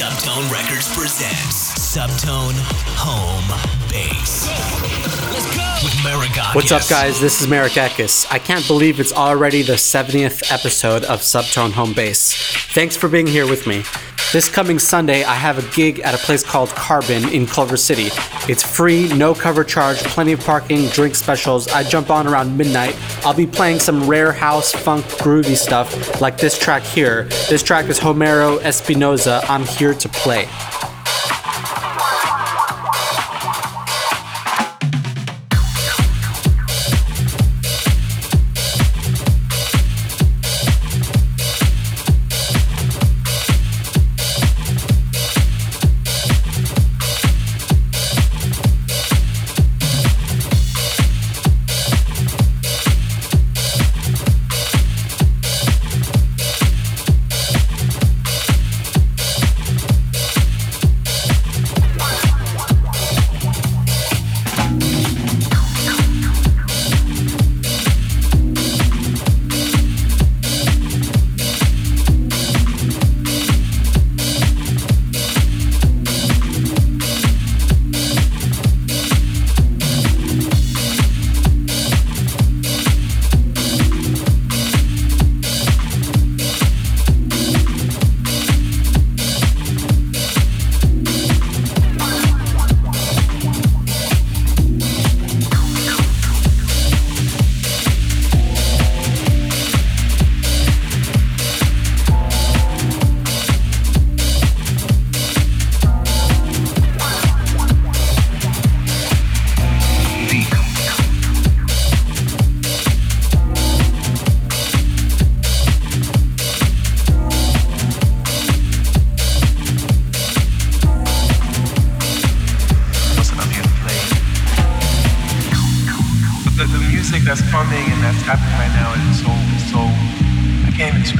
Subtone Records presents Subtone Home Bass. Let's go! With Maragakis. What's up, guys? This is Maragakis. I can't believe it's already the 70th episode of Subtone Home Bass. Thanks for being here with me. This coming Sunday, I have a gig at a place called Carbon in Culver City. It's free, no cover charge, plenty of parking, drink specials. I jump on around midnight. I'll be playing some rare house, funk, groovy stuff like this track here. This track is Homero Espinoza, I'm Here to Play.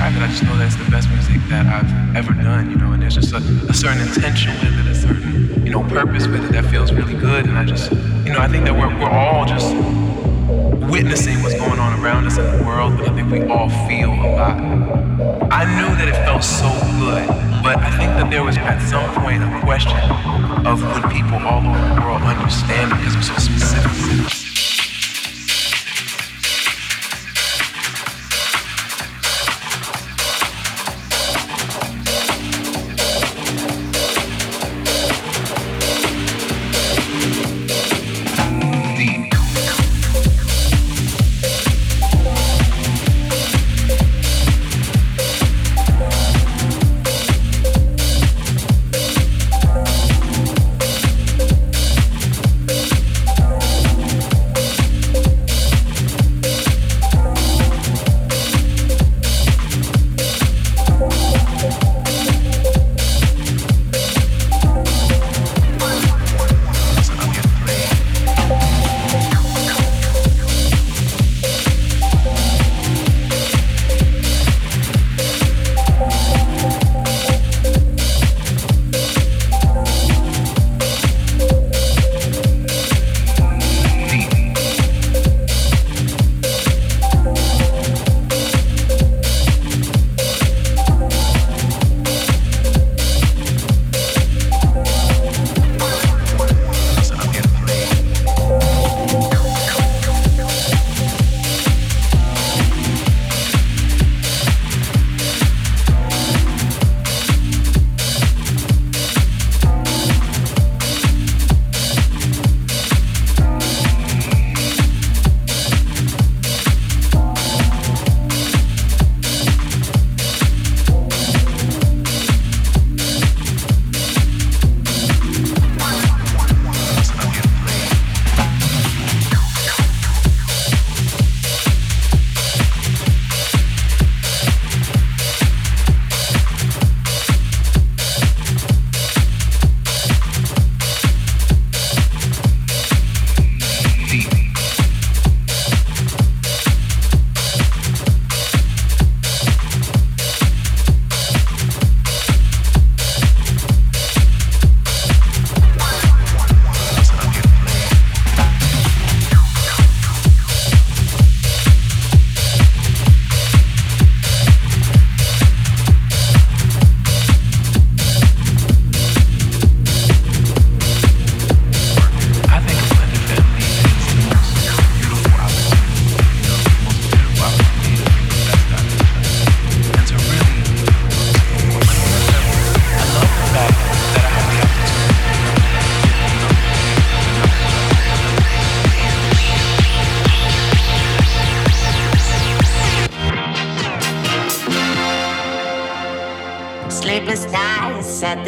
Describe it. I just know that it's the best music that I've ever done, you know, and there's just a, a certain intention with it, a certain, you know, purpose with it that feels really good. And I just, you know, I think that we're, we're all just witnessing what's going on around us in the world, but I think we all feel a lot. I knew that it felt so good, but I think that there was at some point a question of would people all over the world understand because I'm so specific.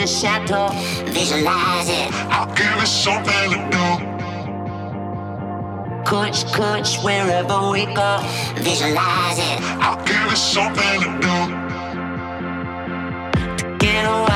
the shadow. Visualize it. I'll give it something to do. Coach, coach, wherever we go. Visualize it. I'll give it something to do. To get away.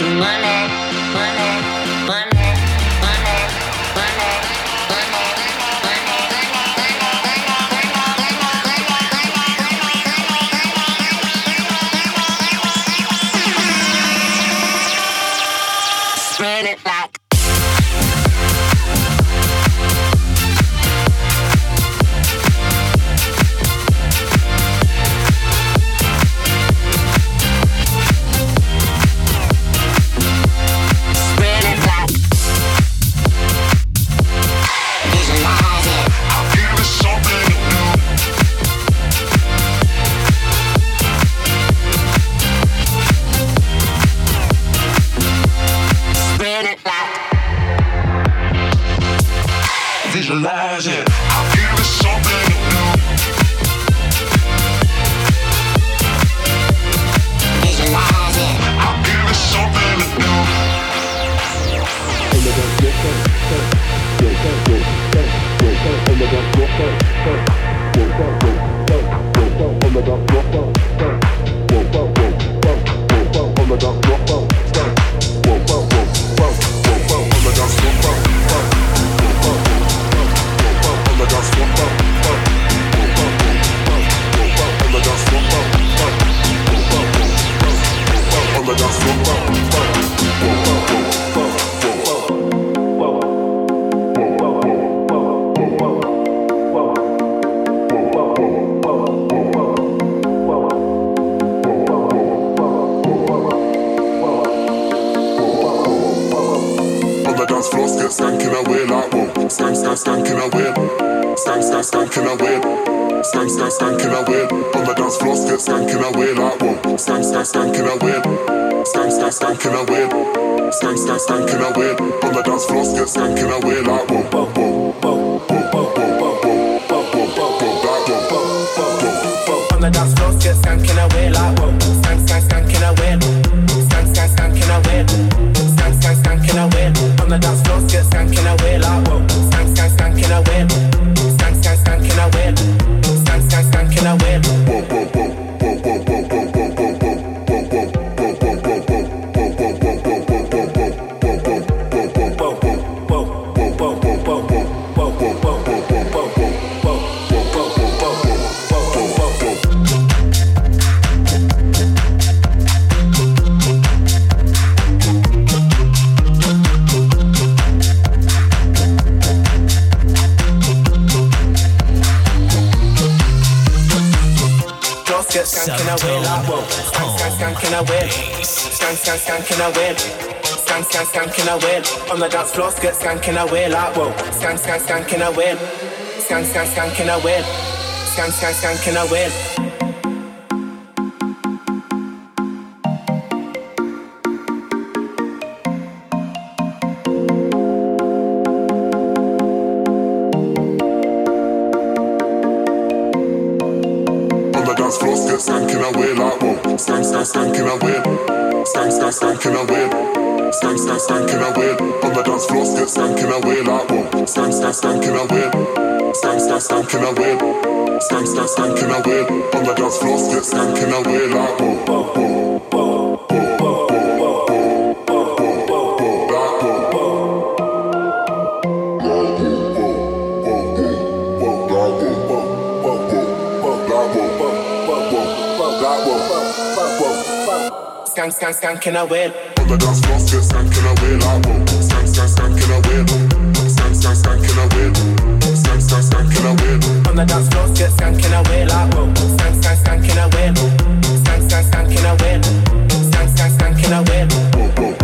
some money. whoa. Skank, skank, skanking away. On the dance floor, skit, skanking away like whoa. Skank, skank, skanking away. Skank, skank, skanking away. Skank, skank, skanking away. On the dance floor, skit, skanking away like whoa. Skank, skank, skank in a way. Skank, skank, skank in a way. On the dance floor, get skank in a way ah, like whoa. Skank, skank, skank in a way. Skank, skank, skank in a way. Skank, skank, skank in away like whoa. Skank, skank, skanking away. Skank, skank, skanking away. Skank, skank, skanking away. On the dance floor, get skanking away like whoa. Skank, skank, skanking away. On the dance floor, get skanking away like whoa. Skank, skank, skanking away. Skank, skank, skanking away. Skank, skank, skanking away. On the dance floor, get skanking away like whoa. Skank, skank, skanking away. Skank, skank, skanking away. Skank, skank, skanking away. Floor,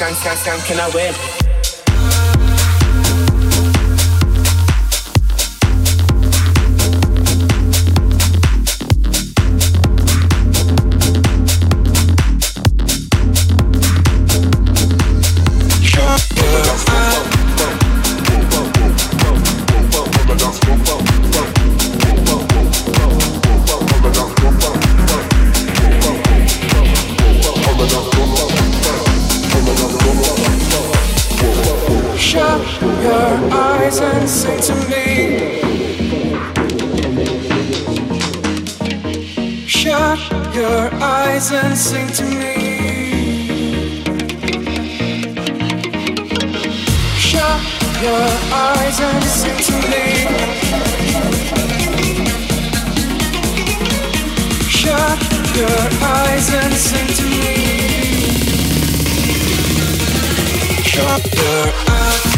Skank, skank, skanking away. Your eyes and sing to me. Shut your eyes and sing to me. Shut your eyes.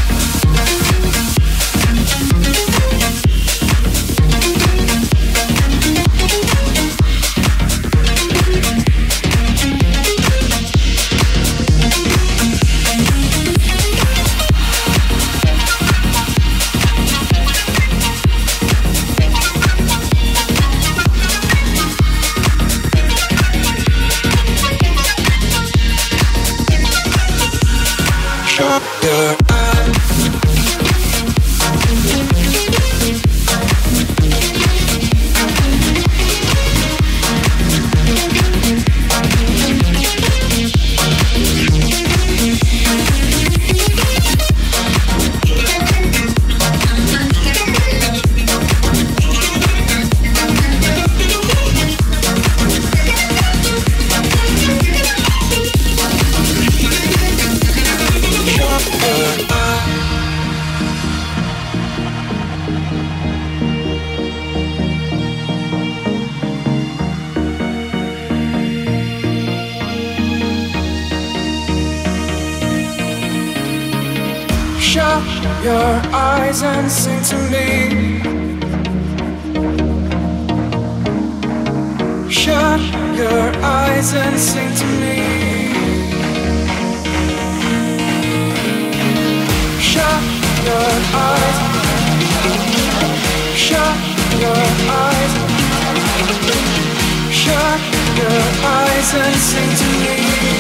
Your eyes and sing to me.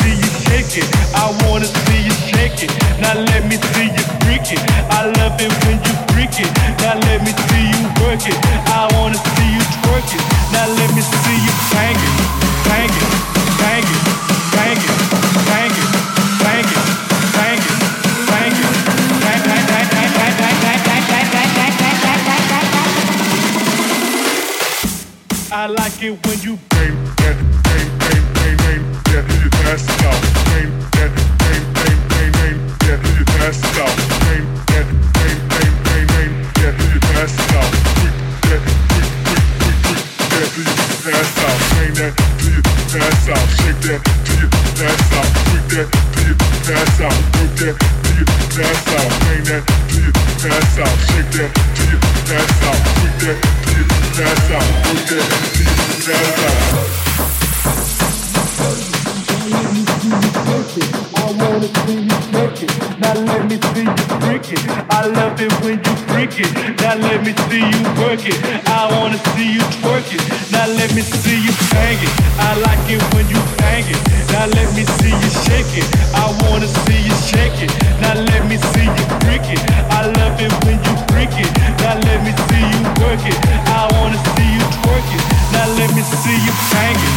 See you shake it. I wanna see you shake it. Now let me see you freak it. I love it when you freak it. Now let me see you work it. I wanna see you twerk it. Now let me see you bang it, bang it, bang it, bang it, bang it, bang it, bang it, bang it, bang bang bang bang bang bang bang bang bang bang bang bang bang bang bang. I like it when you bang bang bang bang bang bang bang bang that's out. It. I love it when you freak it. Now let me see you work it. I wanna see you twerk it. Now let me see you bang it. I like it when you bang it. Now let me see you shake it. I wanna see you shake it. Now let me see you freak it. I love it when you freak it. Now let me see you work it. I wanna see you twerk it. Now let me see you bang it,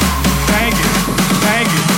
bang it, bang it,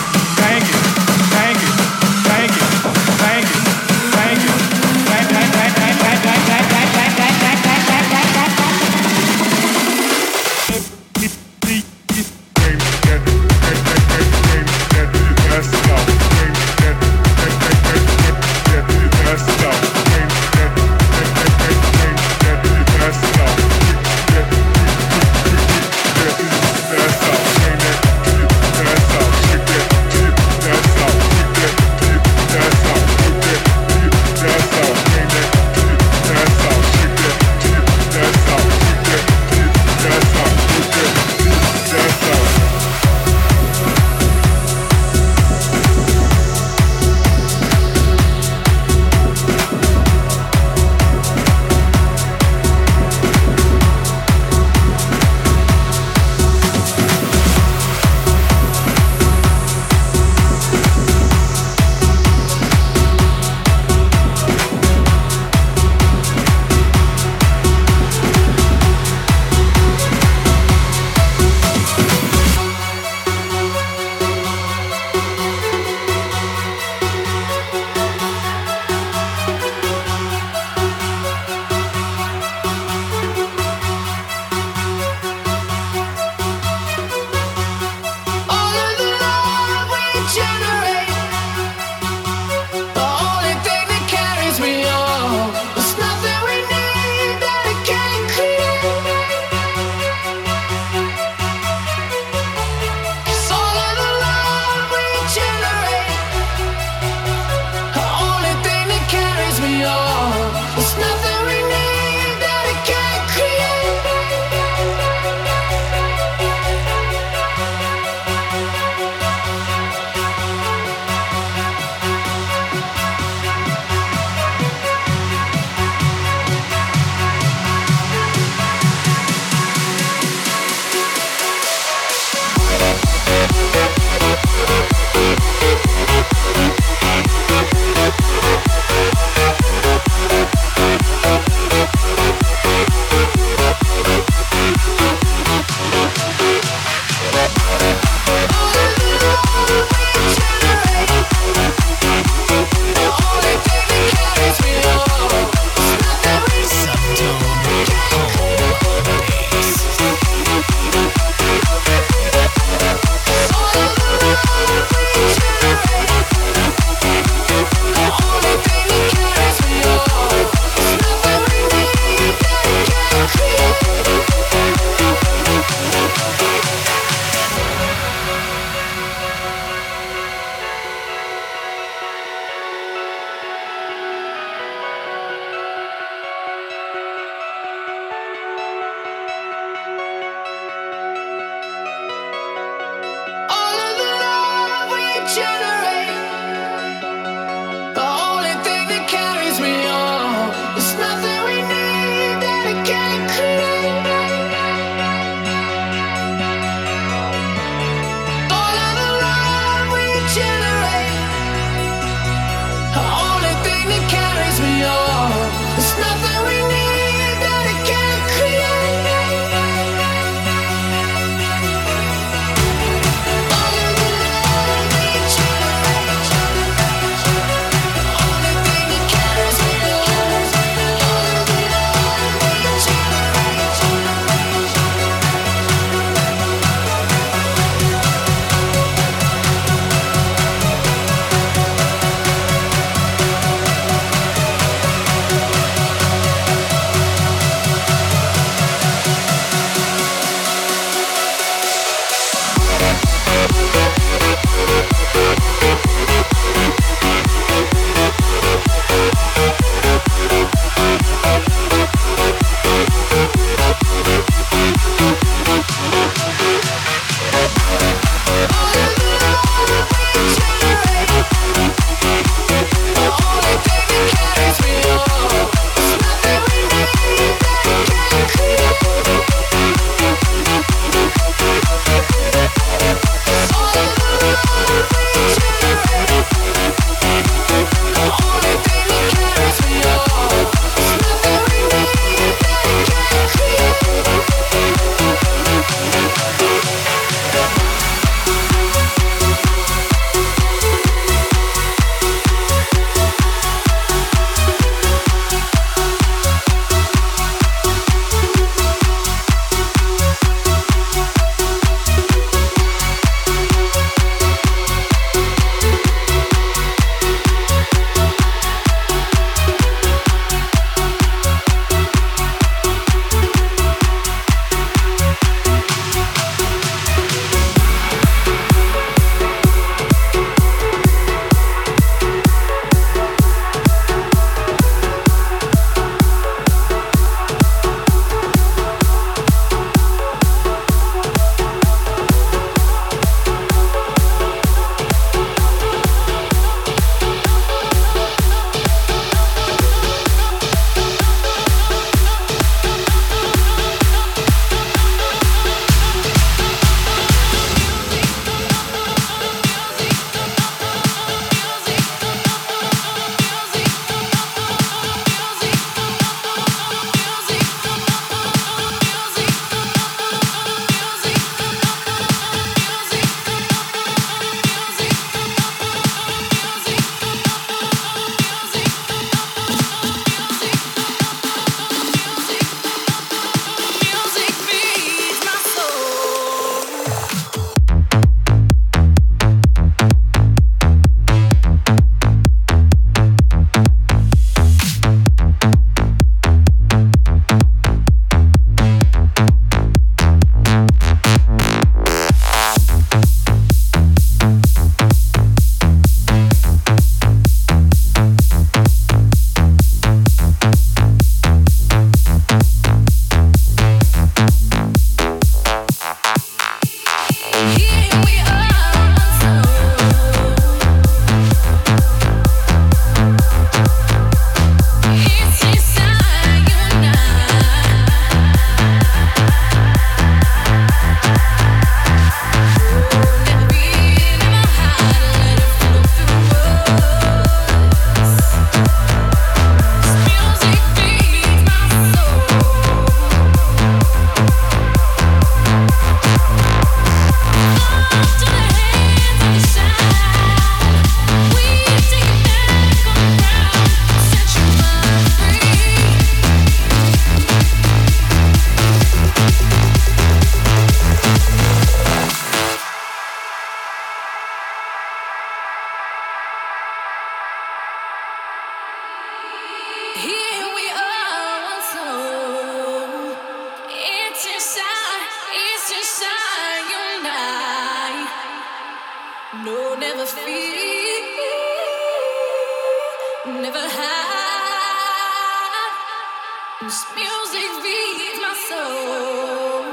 This music feeds my soul.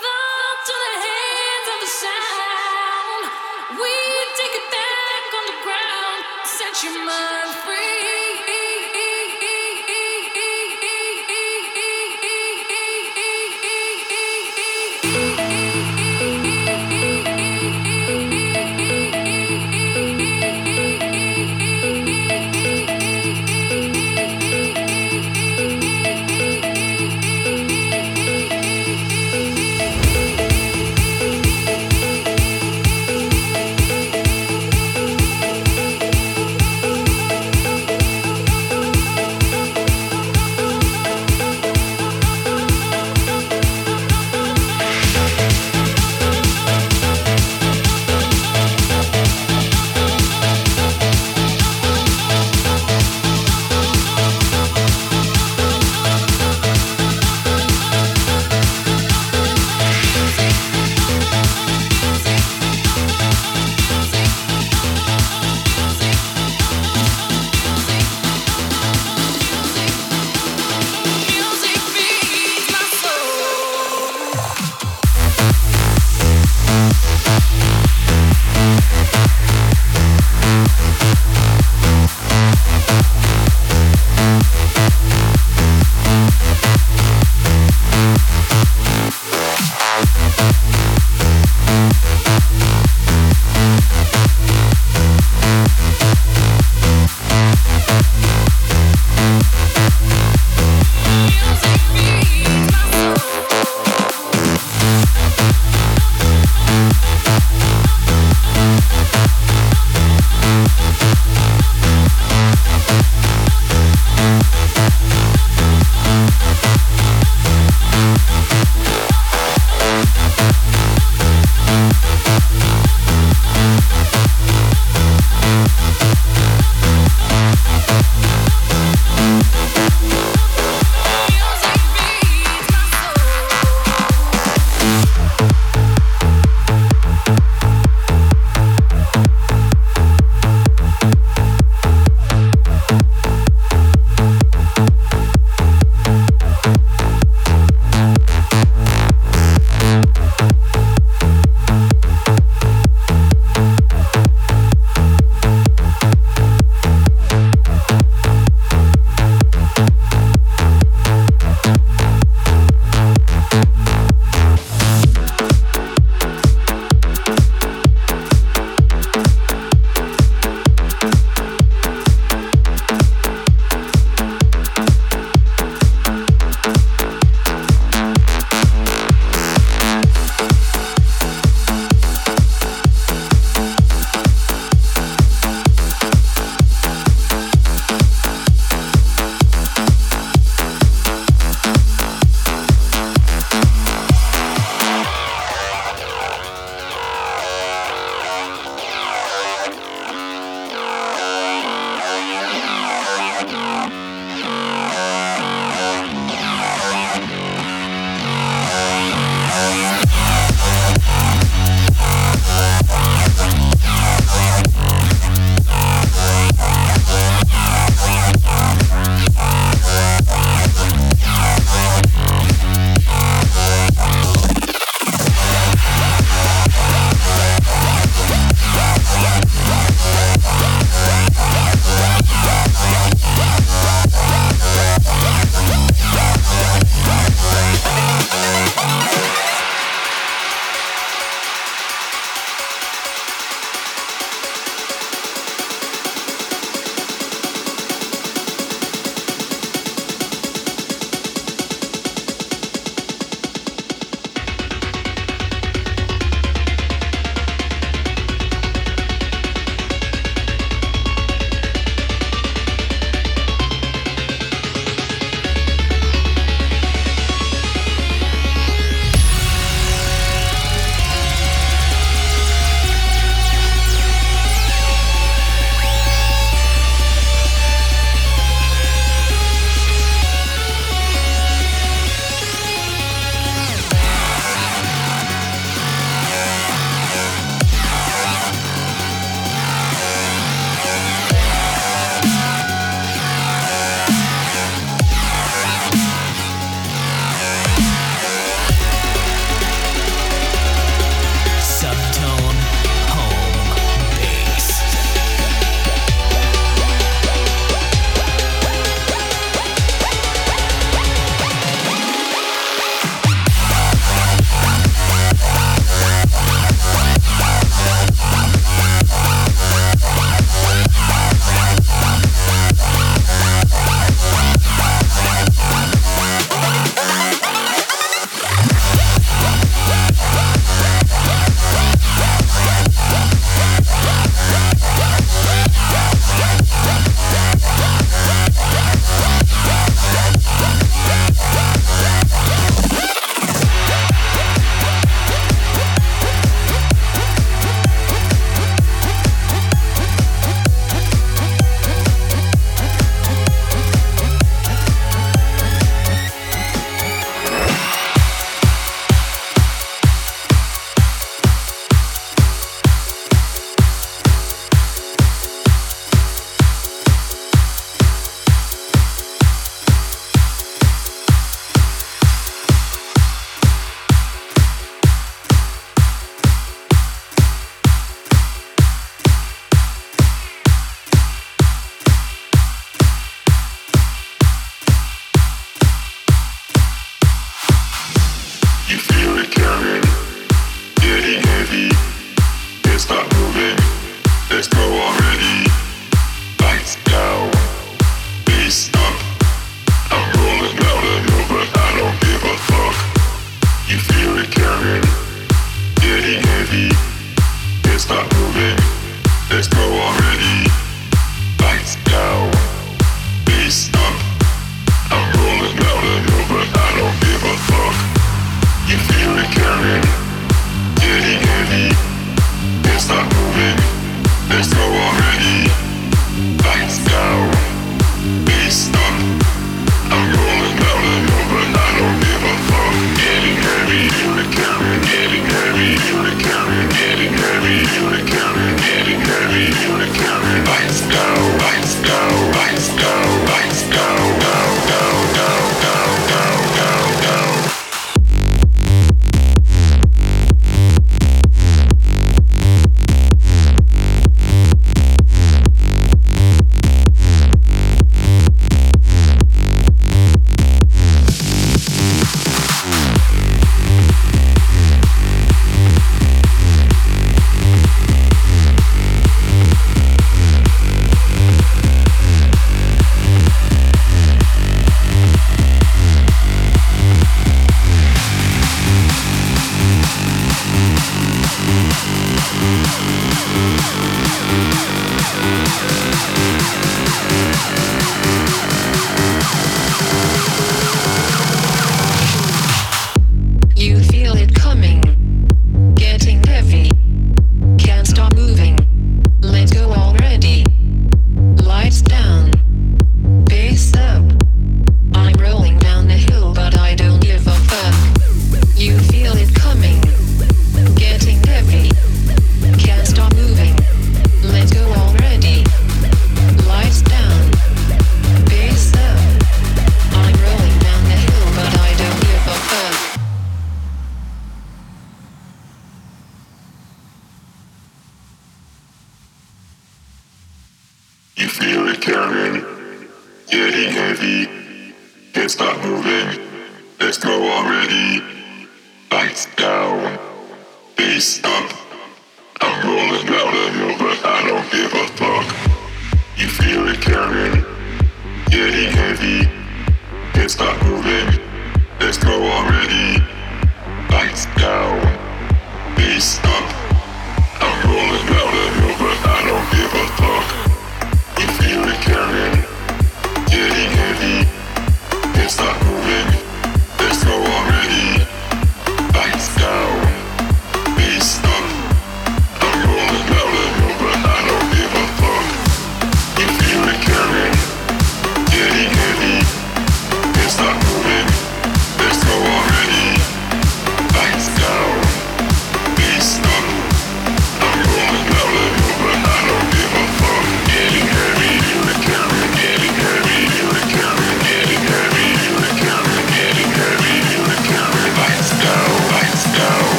Fall to the hands of the sound. We take it back on the ground. Set your mind free.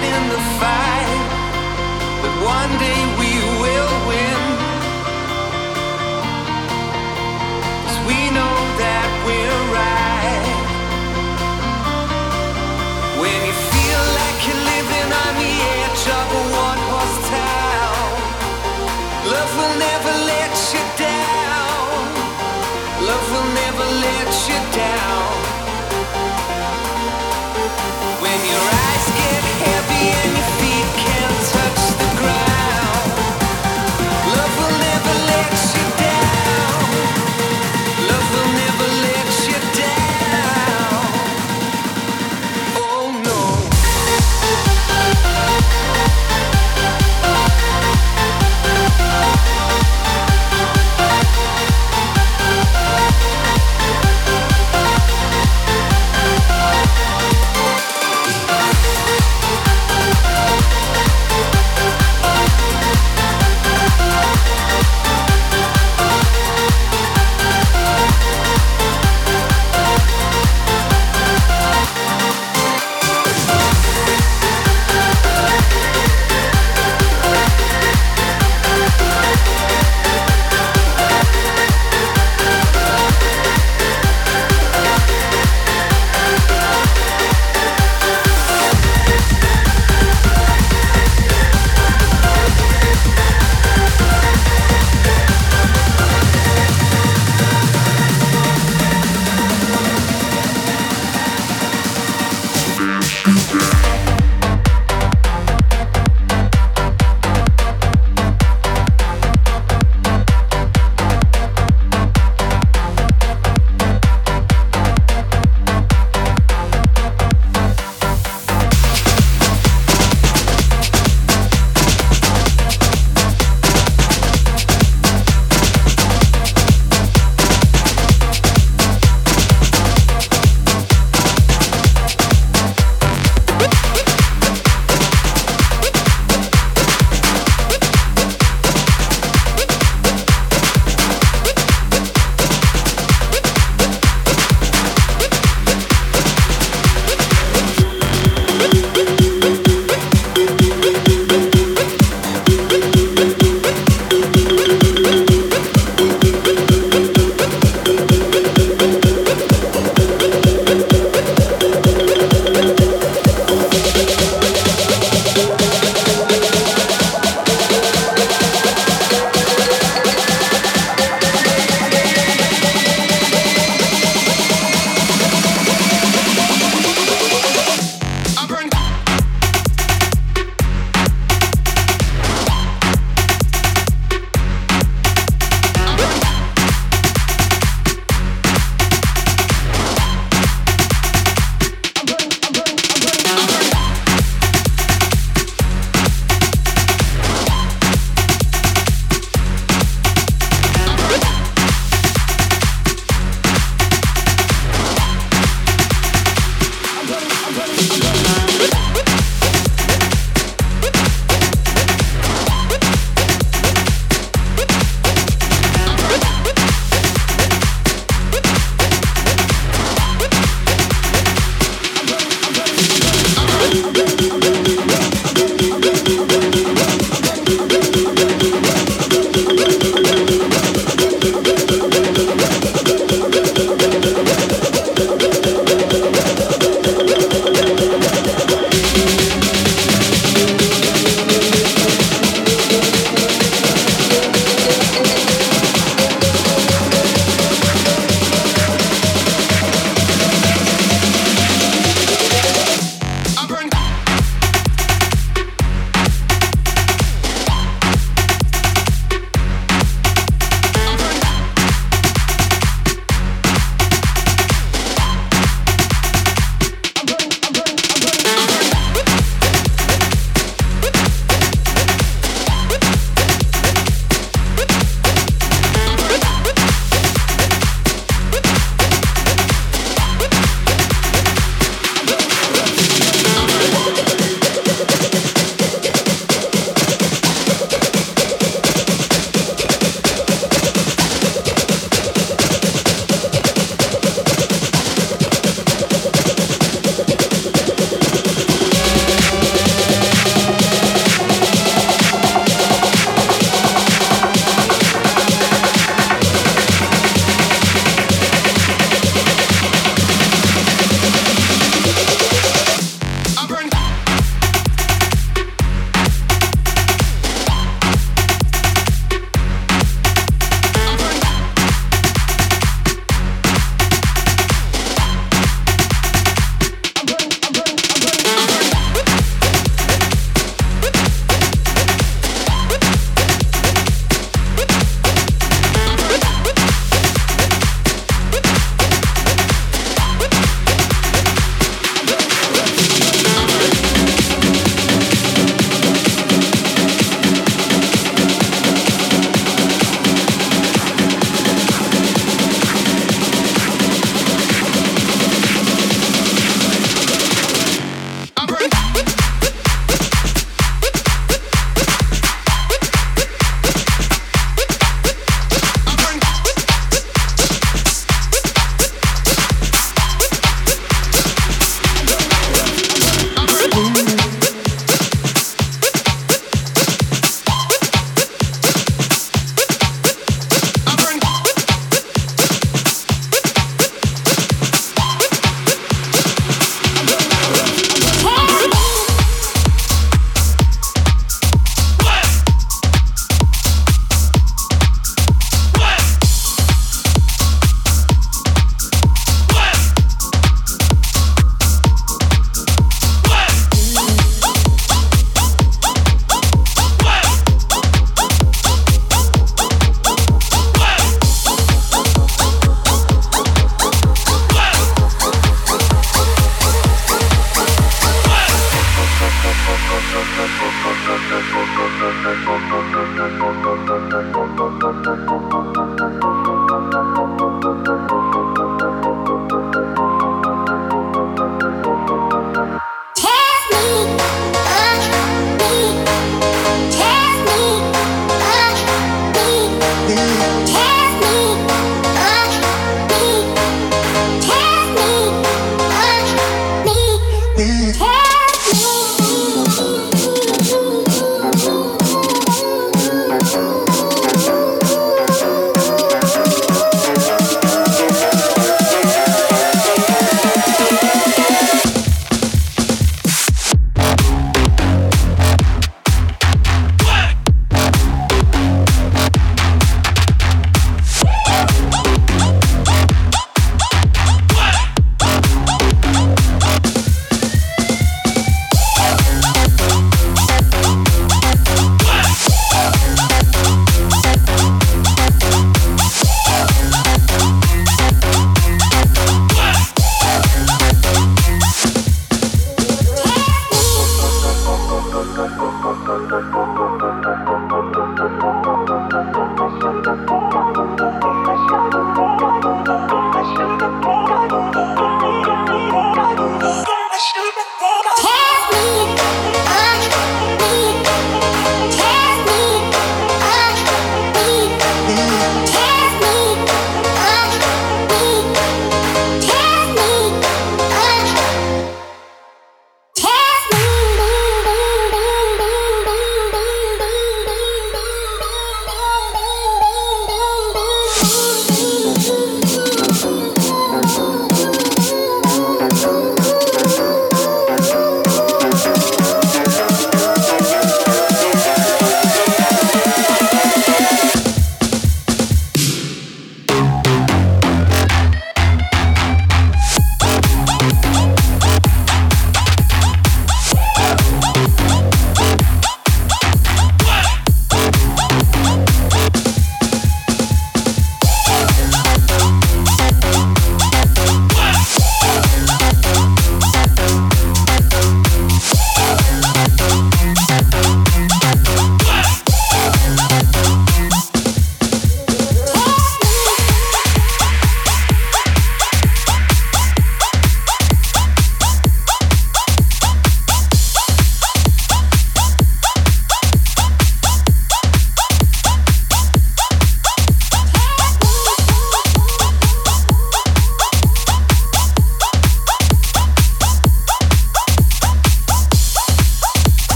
in the fight that one day we will win. We know.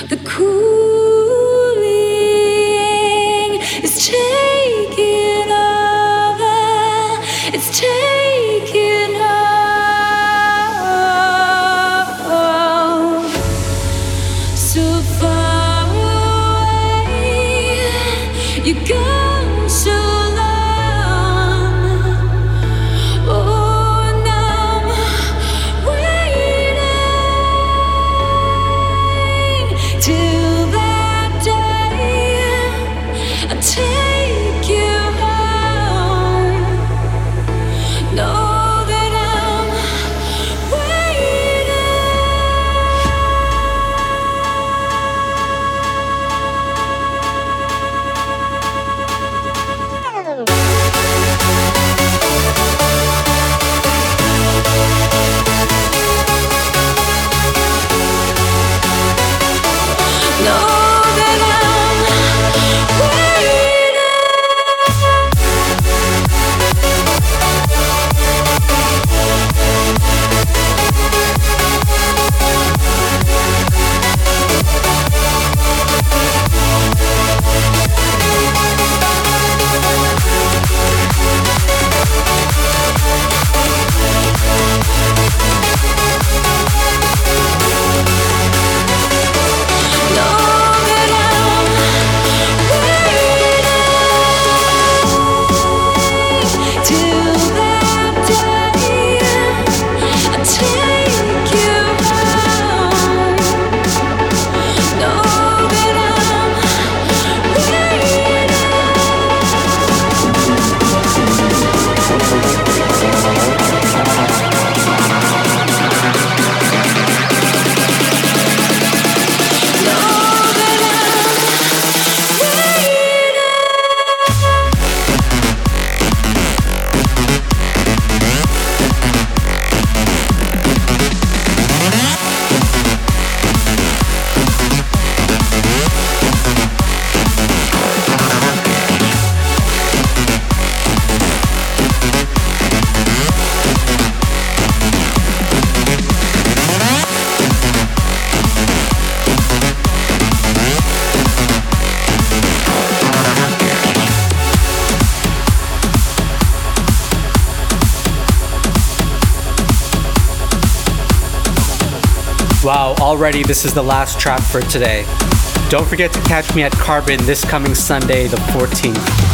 The cooling already this is the last track for today. Don't forget to catch me at Carbon this coming Sunday, the 14th.